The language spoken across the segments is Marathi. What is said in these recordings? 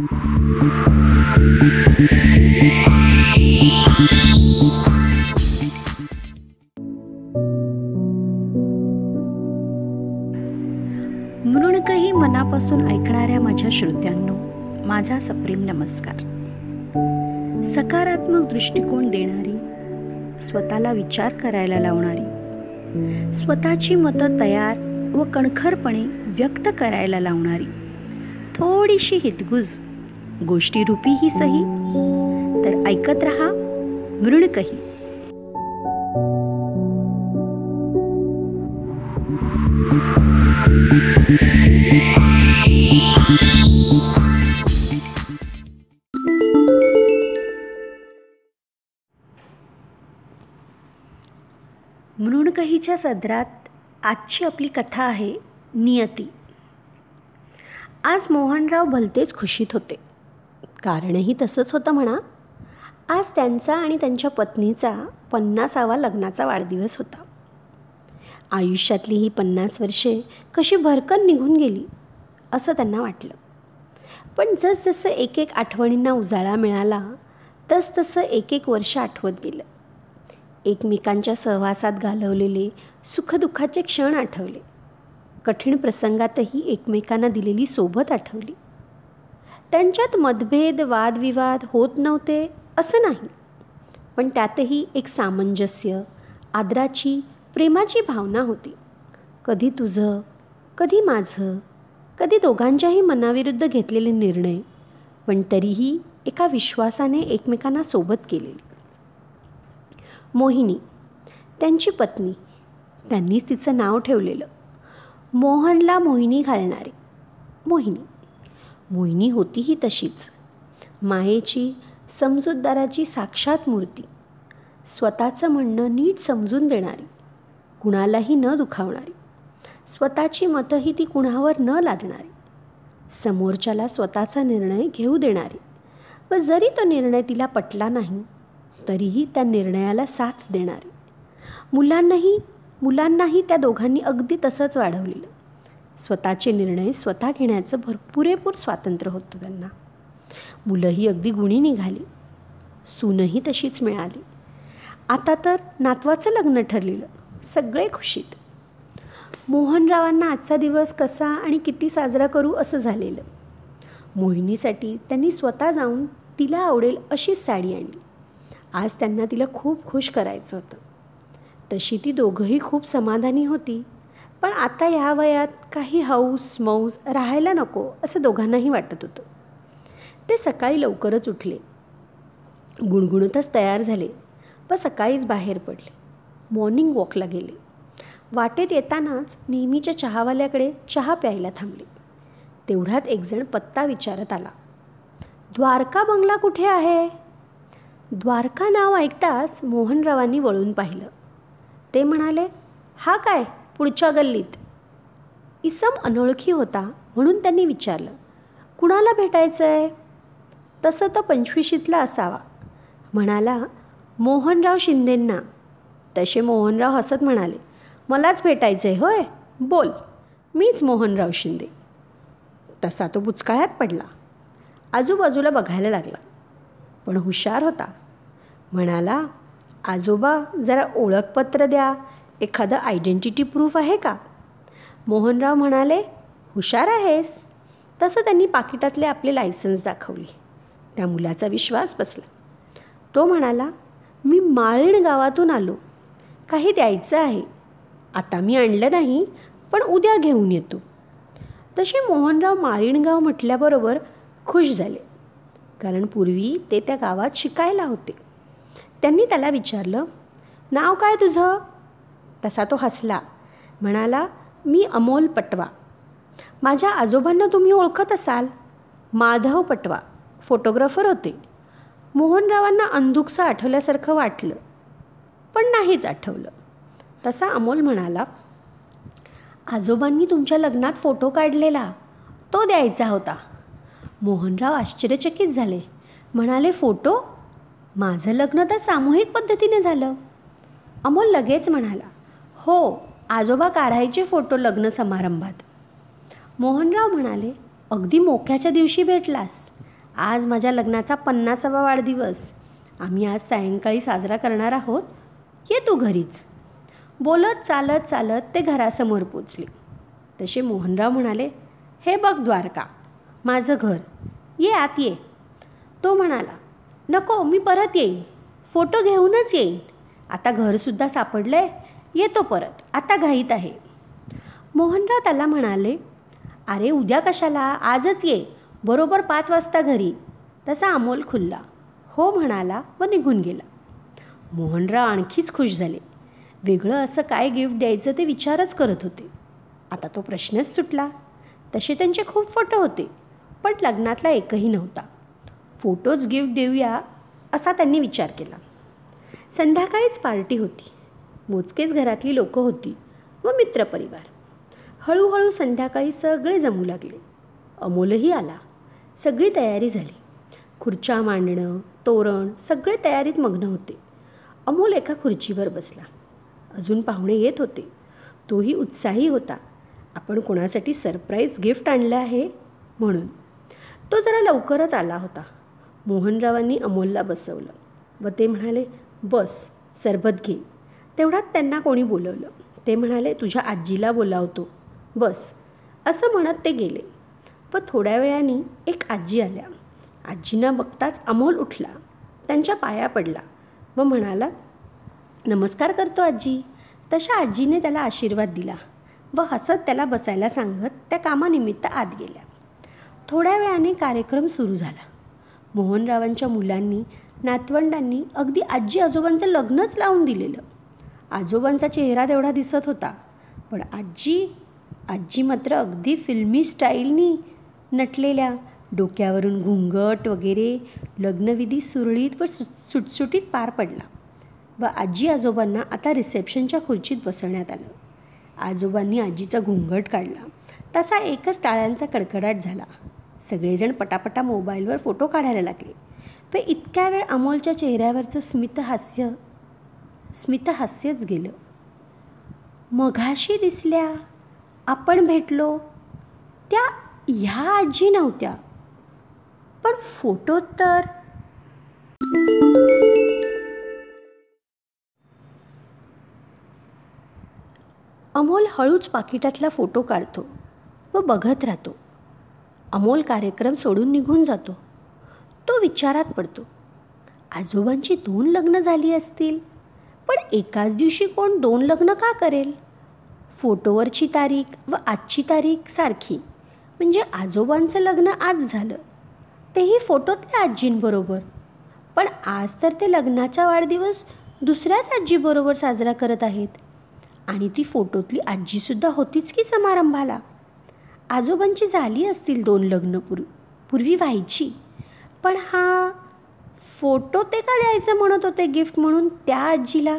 मृणकही मनापासून ऐकणाऱ्या माझ्या श्रोत्यांनो माझा सप्रेम नमस्कार. सकारात्मक दृष्टिकोन देणारी स्वतःला विचार करायला लावणारी स्वतःची मतं तयार व कणखरपणे व्यक्त करायला लावणारी थोडीशी हितगुज गोष्टीरूपी ही सही. तर ऐकत रहा मृणकही मृणकहीच्या सदरात आजची आपली कथा आहे नियती. आज मोहनराव भलतेच खुशीत होते. कारणही तसंच होतं म्हणा. आज त्यांचा आणि त्यांच्या पत्नीचा पन्नासावा लग्नाचा वाढदिवस होता. आयुष्यातली ही पन्नास वर्षे कशी भरकन निघून गेली असं त्यांना वाटलं. पण जसजसं एक एक आठवणींना उजाळा मिळाला तसतसं एक एक वर्ष आठवत गेलं. एकमेकांच्या सहवासात घालवलेले सुखदुःखाचे क्षण आठवले. कठीण प्रसंगातही एकमेकांना दिलेली सोबत आठवली. त्यांच्यात मतभेद वादविवाद होत नव्हते असं नाही. पण त्यातही एक सामंजस्य आदराची प्रेमाची भावना होती. कधी तुझं कधी माझं कधी दोघांच्याही मनाविरुद्ध घेतलेले निर्णय पण तरीही एका विश्वासाने एकमेकांना सोबत केलेली मोहिनी त्यांची पत्नी त्यांनीच तिचं नाव ठेवलेलं. मोहनला मोहिनी घालणारी. मोहिनी मोहिनी होती ही तशीच. मायेची समजूतदाराची साक्षात मूर्ती. स्वतःचं म्हणणं नीट समजून देणारी. कुणालाही न दुखावणारी. स्वतःची मतंही ती कुणावर न लादणारी. समोरच्याला स्वतःचा निर्णय घेऊ देणारी. व जरी तो निर्णय तिला पटला नाही तरीही त्या निर्णयाला साथ देणारी. मुलांनाही मुलांनाही त्या दोघांनी अगदी तसंच वाढवलेलं. स्वतःचे निर्णय स्वतः घेण्याचं भर पुरेपूर स्वातंत्र्य होतं त्यांना. मुलंही अगदी गुणी निघाली. सूनही तशीच मिळाली. आता तर नातवाचं लग्न ठरलेलं. सगळे खुशीत. मोहनरावांना आजचा दिवस कसा आणि किती साजरा करू असं झालेलं. मोहिनीसाठी त्यांनी स्वतः जाऊन तिला आवडेल अशीच साडी आणली. आज त्यांना तिला खूप खुश करायचं होतं. तशी ती दोघंही खूप समाधानी होती. पण आता ह्या वयात काही हौस मौज राहायला नको असं दोघांनाही वाटत होतं. ते सकाळी लवकरच उठले. गुणगुणतच तयार झाले व सकाळीच बाहेर पडले. मॉर्निंग वॉकला गेले. वाटेत येतानाच नेहमीच्या चहावाल्याकडे चहा प्यायला थांबले. तेवढ्यात एकजण पत्ता विचारत आला द्वारका बंगला कुठे आहे? द्वारका नाव ऐकताच मोहनरावांनी वळून पाहिलं. ते म्हणाले हा काय? पुढच्या गल्लीत. इसम अनोळखी होता म्हणून त्यांनी विचारलं कुणाला भेटायचं आहे तसं तर पंचवीशीतला असावा. म्हणाला मोहनराव शिंदेंना. तसे मोहनराव हसत म्हणाले मलाच भेटायचं आहे होय? बोल मीच मोहनराव शिंदे. तसा तो बुचकाळ्यात पडला. आजूबाजूला बघायला लागला. पण हुशार होता. म्हणाला आजोबा जरा ओळखपत्र द्या. एखादं आयडेंटिटी प्रूफ आहे का? मोहनराव म्हणाले हुशार आहेस. तसं त्यांनी पाकिटातले आपले लायसन्स दाखवले. त्या मुलाचा विश्वास बसला. तो म्हणाला मी माळीण गावातून आलो. काही द्यायचं आहे. आता मी आणलं नाही पण उद्या घेऊन येतो. तसे मोहनराव माळीणगाव म्हटल्याबरोबर खुश झाले. कारण पूर्वी ते त्या गावात शिकायला होते. त्यांनी त्याला विचारलं नाव काय तुझं? तसा तो हसला. म्हणाला मी अमोल पटवा. माझ्या आजोबांना तुम्ही ओळखत असाल? माधव पटवा फोटोग्राफर होते. मोहनरावांना अंधुकसं आठवल्यासारखं वाटलं पण नाहीच आठवलं. तसा अमोल म्हणाला आजोबांनी तुमच्या लग्नात फोटो काढलेला. तो द्यायचा होता. मोहनराव आश्चर्यचकित झाले. म्हणाले फोटो? माझं लग्न तर सामूहिक पद्धतीने झालं. अमोल लगेच म्हणाला हो आजोबा काढायचे फोटो लग्न समारंभात. मोहनराव म्हणाले अगदी मोक्याच्या दिवशी भेटलास. आज माझ्या लग्नाचा पन्नासावा वाढदिवस. आम्ही आज सायंकाळी साजरा करणार आहोत. ये तू घरीच. बोलत चालत चालत ते घरासमोर पोचले. तसे मोहनराव म्हणाले हे बघ द्वारका माझं घर. ये आत ये. तो म्हणाला नको मी परत येईन. फोटो घेऊनच येईन. आता घरसुद्धा सापडलं आहे येतो परत. आता घाईत आहे. मोहनराव त्याला म्हणाले अरे उद्या कशाला? आजच ये. बरोबर पाच वाजता घरी. तसा अमोल खुलला. हो म्हणाला व निघून गेला. मोहनराव आणखीच खुश झाले. वेगळं असं काय गिफ्ट द्यायचं ते विचारच करत होते. आता तो प्रश्नच सुटला. तसे त्यांचे खूप फोटो होते पण लग्नातला एकही नव्हता. फोटोज गिफ्ट देऊया असा त्यांनी विचार केला. संध्याकाळीच पार्टी होती. मोजकेच घरातली लोकं होती व मित्रपरिवार. हळूहळू संध्याकाळी सगळे जमू लागले. अमोलही आला. सगळी तयारी झाली. खुर्च्या मांडणं तोरण सगळे तयारीत मग्न होते. अमोल एका खुर्चीवर बसला. अजून पाहुणे येत होते. तोही उत्साही होता. आपण कोणासाठी सरप्राईज गिफ्ट आणलं आहे? म्हणून. तो जरा लवकरच आला होता. मोहनरावांनी अमोलला बसवलं व ते म्हणाले बस सरबत घे. तेवढ्यात त्यांना कोणी बोलवलं. ते म्हणाले तुझ्या आजीला बोलावतो. बस. असं म्हणत ते गेले. व थोड्या वेळाने एक आजी आल्या. आजींना बघताच अमोल उठला. त्यांच्या पाया पडला व म्हणाला नमस्कार करतो आजी. तशा आजीने त्याला आशीर्वाद दिला व हसत त्याला बसायला सांगत त्या कामानिमित्त आत गेल्या. थोड्या वेळाने कार्यक्रम सुरू झाला. मोहनरावांच्या मुलांनी नातवंडांनी अगदी आजी आजोबांचं लग्नच लावून दिलेलं. आजोबांचा चेहरा तेवढा दिसत होता. पण आजी आजी मात्र अगदी फिल्मी स्टाईलनी नटलेल्या डोक्यावरून घुंगट वगैरे लग्नविधी सुरळीत व सु सुटसुटीत पार पडला. व आजी आजोबांना आता रिसेप्शनच्या खुर्चीत बसवण्यात आलं. आजोबांनी आजीचा घुंगट काढला. तसा एकच टाळ्यांचा कडकडाट झाला. सगळेजण पटापटा मोबाईलवर फोटो काढायला लागले. पण इतक्या वेळ अमोलच्या चेहऱ्यावरचं स्मितहास्य स्मितहास्यच गेलं. मघाशी दिसल्या आपण भेटलो त्या ह्या आजी नव्हत्या. पण फोटोत तर अमोल हळूच पाकिटातला फोटो काढतो व बघत राहतो. अमोल कार्यक्रम सोडून निघून जातो. तो विचारात पडतो आजोबांची दोन लग्न झाली असतील? पण एकाच दिवशी कोण दोन लग्न का करेल? फोटोवरची तारीख व आजची तारीख सारखी. म्हणजे आजोबांचं लग्न आज झालं. तेही फोटोतल्या आजींबरोबर. पण आज तर ते लग्नाचा वाढदिवस दुसऱ्याच आजीबरोबर साजरा करत आहेत. आणि ती फोटोतली आजीसुद्धा होतीच की समारंभाला? आजोबांची झाली असतील दोन लग्न पूर्वी पूर्वी व्हायची. पण हा फोटो ते का द्यायचं म्हणत होते गिफ्ट म्हणून? त्या आजीला.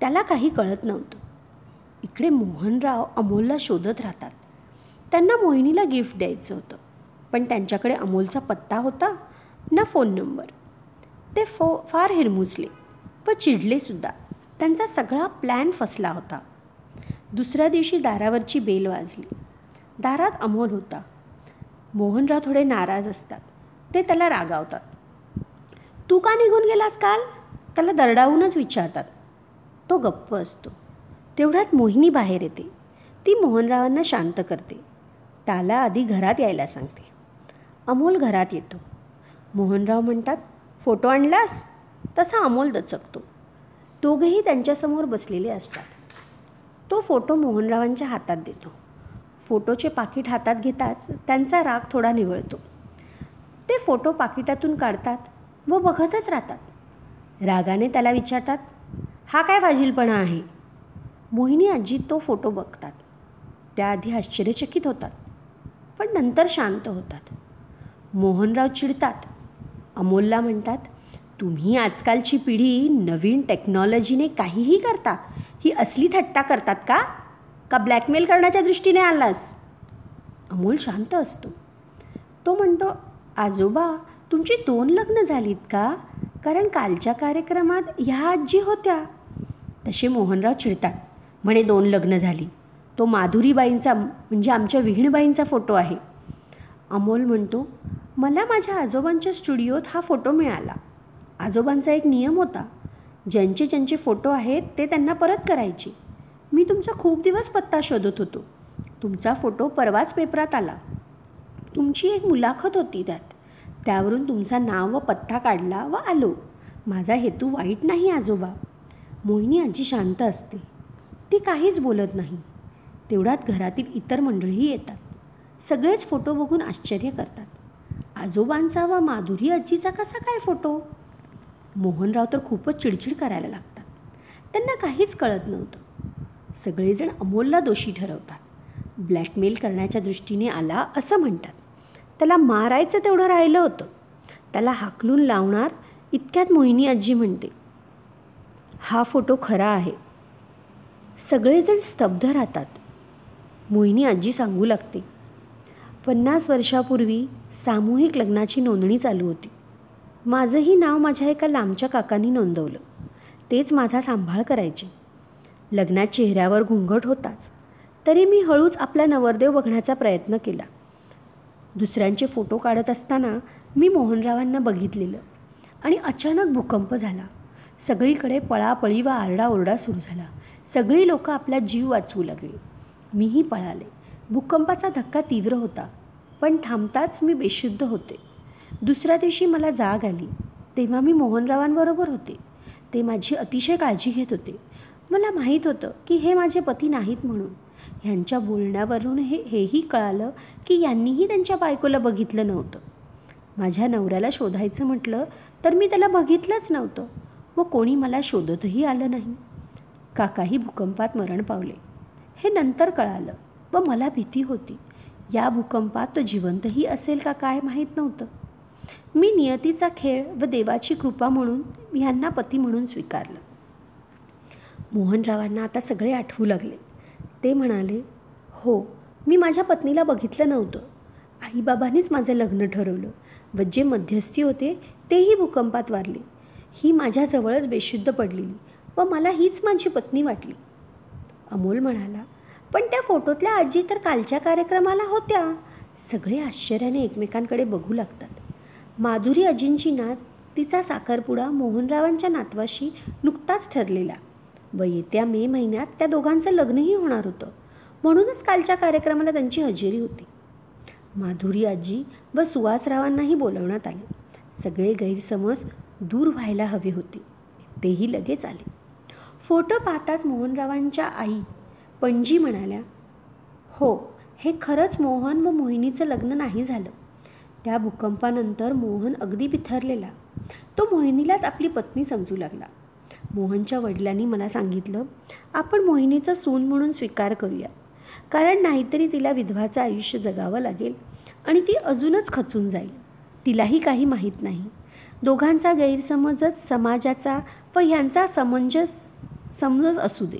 त्याला काही कळत नव्हतं. इकडे मोहनराव अमोलला शोधत राहतात. त्यांना मोहिनीला गिफ्ट द्यायचं होतं. पण त्यांच्याकडे अमोलचा पत्ता होता ना फोन नंबर. ते फो फार हिरमुसले व चिडलेसुद्धा त्यांचा सगळा प्लॅन फसला होता. दुसऱ्या दिवशी दारावरची बेल वाजली. दारात अमोल होता. मोहनराव थोडे नाराज असतात. ते त्याला रागावतात. तू का निघून गेलास काल? त्याला दरडावूनच विचारतात. तो गप्प असतो. तेवढ्यात मोहिनी बाहेर येते. ती मोहनरावांना शांत करते. त्याला आधी घरात यायला सांगते. अमोल घरात येतो. मोहनराव म्हणतात फोटो आणलास? तसा अमोल दचकतो. दोघेही त्यांच्यासमोर बसलेले असतात. तो फोटो मोहनरावांच्या हातात देतो. फोटोचे पाकिट हातात घेताच त्यांचा राग थोडा निवळतो. ते फोटो पाकिटातून काढतात. व बघतच राहतात. रागाने त्याला विचारतात हा काय फाजीलपणा आहे? मोहिनी आजी तो फोटो बघतात. त्याआधी आश्चर्यचकित होतात पण नंतर शांत होतात. मोहनराव चिडतात. अमोलला म्हणतात तुम्ही आजकालची पिढी नवीन टेक्नॉलॉजीने काहीही करता ही असली थट्टा करतात का? का ब्लॅकमेल करण्याच्या दृष्टीने आलास? अमोल शांत असतो. तो म्हणतो आजोबा तुमची दोन लग्न झालीत का? कारण कालच्या कार्यक्रमात ह्या आजी होत्या. तसे मोहनराव चिडतात. म्हणे दोन लग्न झाली. तो माधुरीबाईंचा म्हणजे आमच्या विहीणबाईंचा फोटो आहे. अमोल म्हणतो मला माझ्या आजोबांच्या स्टुडिओत हा फोटो मिळाला. आजोबांचा एक नियम होता. ज्यांचे ज्यांचे फोटो आहेत ते त्यांना परत करायचे. मी तुमचा खूप दिवस पत्ता शोधत होतो. तुमचा फोटो परवाच पेपरात आला. तुमची एक मुलाखत होती त्यात. त्यावरून तुमचा नाव व पत्ता काढला व आलो. माझा हेतू वाईट नाही आजोबा. मोहिनी आजी शांत असते. ती काहीच बोलत नाही. तेवढ्यात घरातील इतर मंडळीही येतात. सगळेच फोटो बघून आश्चर्य करतात. आजोबांचा व माधुरी आजीचा कसा काय फोटो? मोहनराव तर खूपच चिडचिड करायला लागतात. त्यांना काहीच कळत नव्हतं. सगळेजण अमोलला दोषी ठरवतात. ब्लॅकमेल करण्याच्या दृष्टीने आला असं म्हणतात. त्याला मारायचं तेवढं राहिलं होतं. त्याला हाकलून लावणार इतक्यात मोहिनी आजी म्हणते हा फोटो खरा आहे. सगळेजण स्तब्ध राहतात. मोहिनी आजी सांगू लागते पन्नास वर्षापूर्वी सामूहिक लग्नाची नोंदणी चालू होती. माझंही नाव माझ्या एका लांबच्या काकांनी नोंदवलं. तेच माझा सांभाळ करायचे. लग्नात चेहऱ्यावर घुंगट होताच. तरी मी हळूच आपला नवरदेव बघण्याचा प्रयत्न केला. दुसऱ्यांचे फोटो काढत असताना मी मोहनरावांना बघितलेलं आणि अचानक भूकंप झाला. सगळीकडे पळापळी व आरडाओरडा सुरू झाला. सगळी लोकं आपला जीव वाचवू लागली. मीही पळाले. भूकंपाचा धक्का तीव्र होता पण थांबताच मी बेशुद्ध होते. दुसऱ्या दिवशी मला जाग आली. तेव्हा मी मोहनरावांबरोबर होते. ते माझी अतिशय काळजी घेत होते. मला माहीत होतं की हे माझे पती नाहीत म्हणून. ह्यांच्या बोलण्यावरून हे हेही कळालं की यांनीही त्यांच्या बायकोला बघितलं नव्हतं. माझ्या नवऱ्याला शोधायचं म्हटलं तर मी त्याला बघितलंच नव्हतं व कोणी मला शोधतही आलं नाही. काकाही भूकंपात मरण पावले. हे नंतर कळालं व मला भीती होती. या भूकंपात तो जिवंतही असेल का काय माहीत नव्हतं. मी नियतीचा खेळ व देवाची कृपा म्हणून यांना पती म्हणून स्वीकारलं. मोहनरावांना आता सगळे आठवू लागले. ते म्हणाले हो मी माझ्या पत्नीला बघितलं नव्हतं. आईबाबांनीच माझं लग्न ठरवलं व जे मध्यस्थी होते तेही भूकंपात वारले. ही माझ्याजवळच बेशुद्ध पडलेली व मला हीच माझी पत्नी वाटली. अमोल म्हणाला पण त्या फोटोतल्या आजी तर कालच्या कार्यक्रमाला होत्या. सगळे आश्चर्याने एकमेकांकडे बघू लागतात. माधुरी आजींची नात तिचा साखरपुडा मोहनरावांच्या नातवाशी नुकताच ठरलेला. व येत्या मे महिन्यात त्या दोघांचं लग्नही होणार होतं. म्हणूनच कालच्या कार्यक्रमाला त्यांची हजेरी होती. माधुरी आजी व सुहासरावांनाही बोलवण्यात आले. सगळे गैरसमज दूर व्हायला हवे होते. तेही लगेच आले. फोटो पाहताच मोहनरावांच्या आई पणजी म्हणाल्या हो हे खरंच मोहन व मोहिनीचं लग्न नाही झालं. त्या भूकंपानंतर मोहन अगदी बिथरलेला तो मोहिनीलाच आपली पत्नी समजू लागला. मोहनच्या वडिलांनी मला सांगितलं आपण मोहिनीचं सून म्हणून स्वीकार करूया. कारण नाहीतरी तिला विधवाचं आयुष्य जगावं लागेल आणि ती अजूनच खचून जाईल. तिलाही काही माहीत नाही. दोघांचा गैरसमजच समाजाचा व ह्यांचा समंजस समजच असू दे.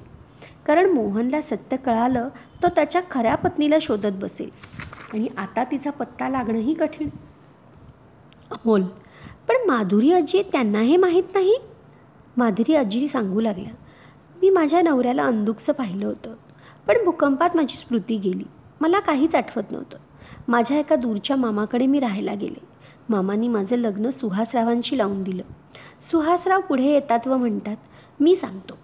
कारण मोहनला सत्य कळालं तर त्याच्या खऱ्या पत्नीला शोधत बसेल. आणि आता तिचा पत्ता लागणंही कठीण. अमोल पण माधुरी आजी त्यांना हे माहीत नाही? माधुरी आजी सांगू लागल्या मी माझ्या नवऱ्याला अंदुकचं पाहिलं होतं पण भूकंपात माझी स्मृती गेली. मला काहीच आठवत नव्हतं. माझ्या एका दूरच्या मामाकडे मी राहायला गेले. मामानी माझं लग्न सुहासरावांशी लावून दिलं. सुहासराव पुढे येतात व म्हणतात मी सांगतो.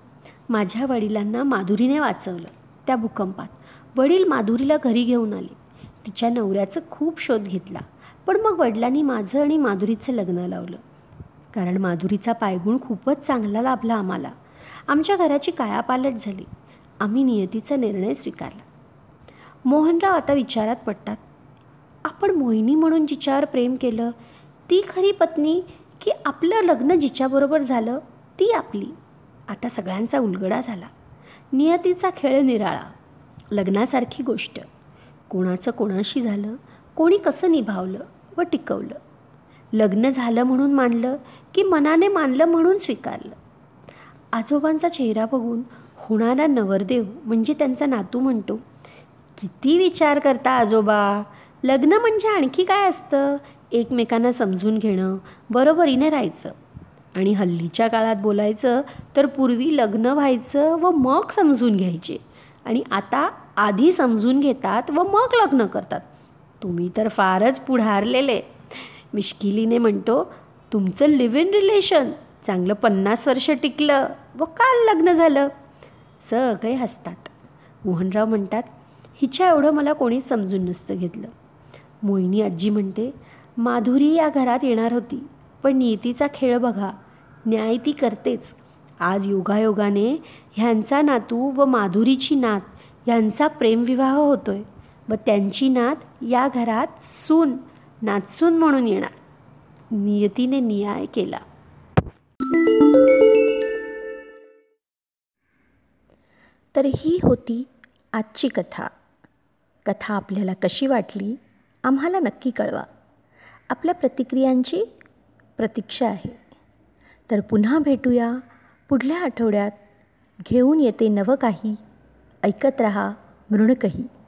माझ्या वडिलांना माधुरीने वाचवलं त्या भूकंपात. वडील माधुरीला घरी घेऊन आले. तिच्या नवऱ्याचं खूप शोध घेतला. पण मग वडिलांनी माझं आणि माधुरीचं लग्न लावलं. कारण माधुरीचा पायगुण खूपच चांगला लाभला आम्हाला. आमच्या घराची कायापालट झाली. आम्ही नियतीचा निर्णय स्वीकारला. मोहनराव आता विचारात पडतात आपण मोहिनी म्हणून जिच्यावर प्रेम केलं ती खरी पत्नी की आपलं लग्न जिच्याबरोबर झालं ती आपली? आता सगळ्यांचा उलगडा झाला. नियतीचा खेळ निराळा. लग्नासारखी गोष्ट. कोणाचं कोणाशी झालं कोणी कसं निभावलं व टिकवलं. लग्न झालं म्हणून मानलं की मनाने मानलं म्हणून स्वीकारलं. आजोबांचा चेहरा बघून होणारा नवरदेव म्हणजे त्यांचा नातू म्हणतो किती विचार करता आजोबा लग्न म्हणजे आणखी काय असतं? एकमेकांना समजून घेणं बरोबरीने राहायचं. आणि हल्लीच्या काळात बोलायचं तर पूर्वी लग्न व्हायचं व मग समजून घ्यायचे. आणि आता आधी समजून घेतात व मग लग्न करतात. तुम्ही तर फारच पुढारलेले मिश्किलीने म्हणतो तुमचं लिव्ह इन रिलेशन चांगलं पन्नास वर्ष टिकलं व काल लग्न झालं. सगळे हसतात. मोहनराव म्हणतात हिच्या एवढं मला कोणीच समजून नसतं घेतलं. मोहिनी आजी म्हणते माधुरी या घरात येणार होती पण नियतीचा खेळ बघा. न्याय ती करतेच. आज योगायोगाने ह्यांचा नातू व माधुरीची नात ह्यांचा प्रेमविवाह होतोय व त्यांची नात या घरात सून नाचून म्हणून येणार. नियतीने न्याय केला. तर ही होती आजची कथा. कथा आपल्याला कशी वाटली आम्हाला नक्की कळवा. आपल्या प्रतिक्रियांची प्रतीक्षा आहे. तर पुन्हा भेटूया पुढल्या आठवड्यात. घेऊन येते नवं काही. ऐकत रहा मृणकही.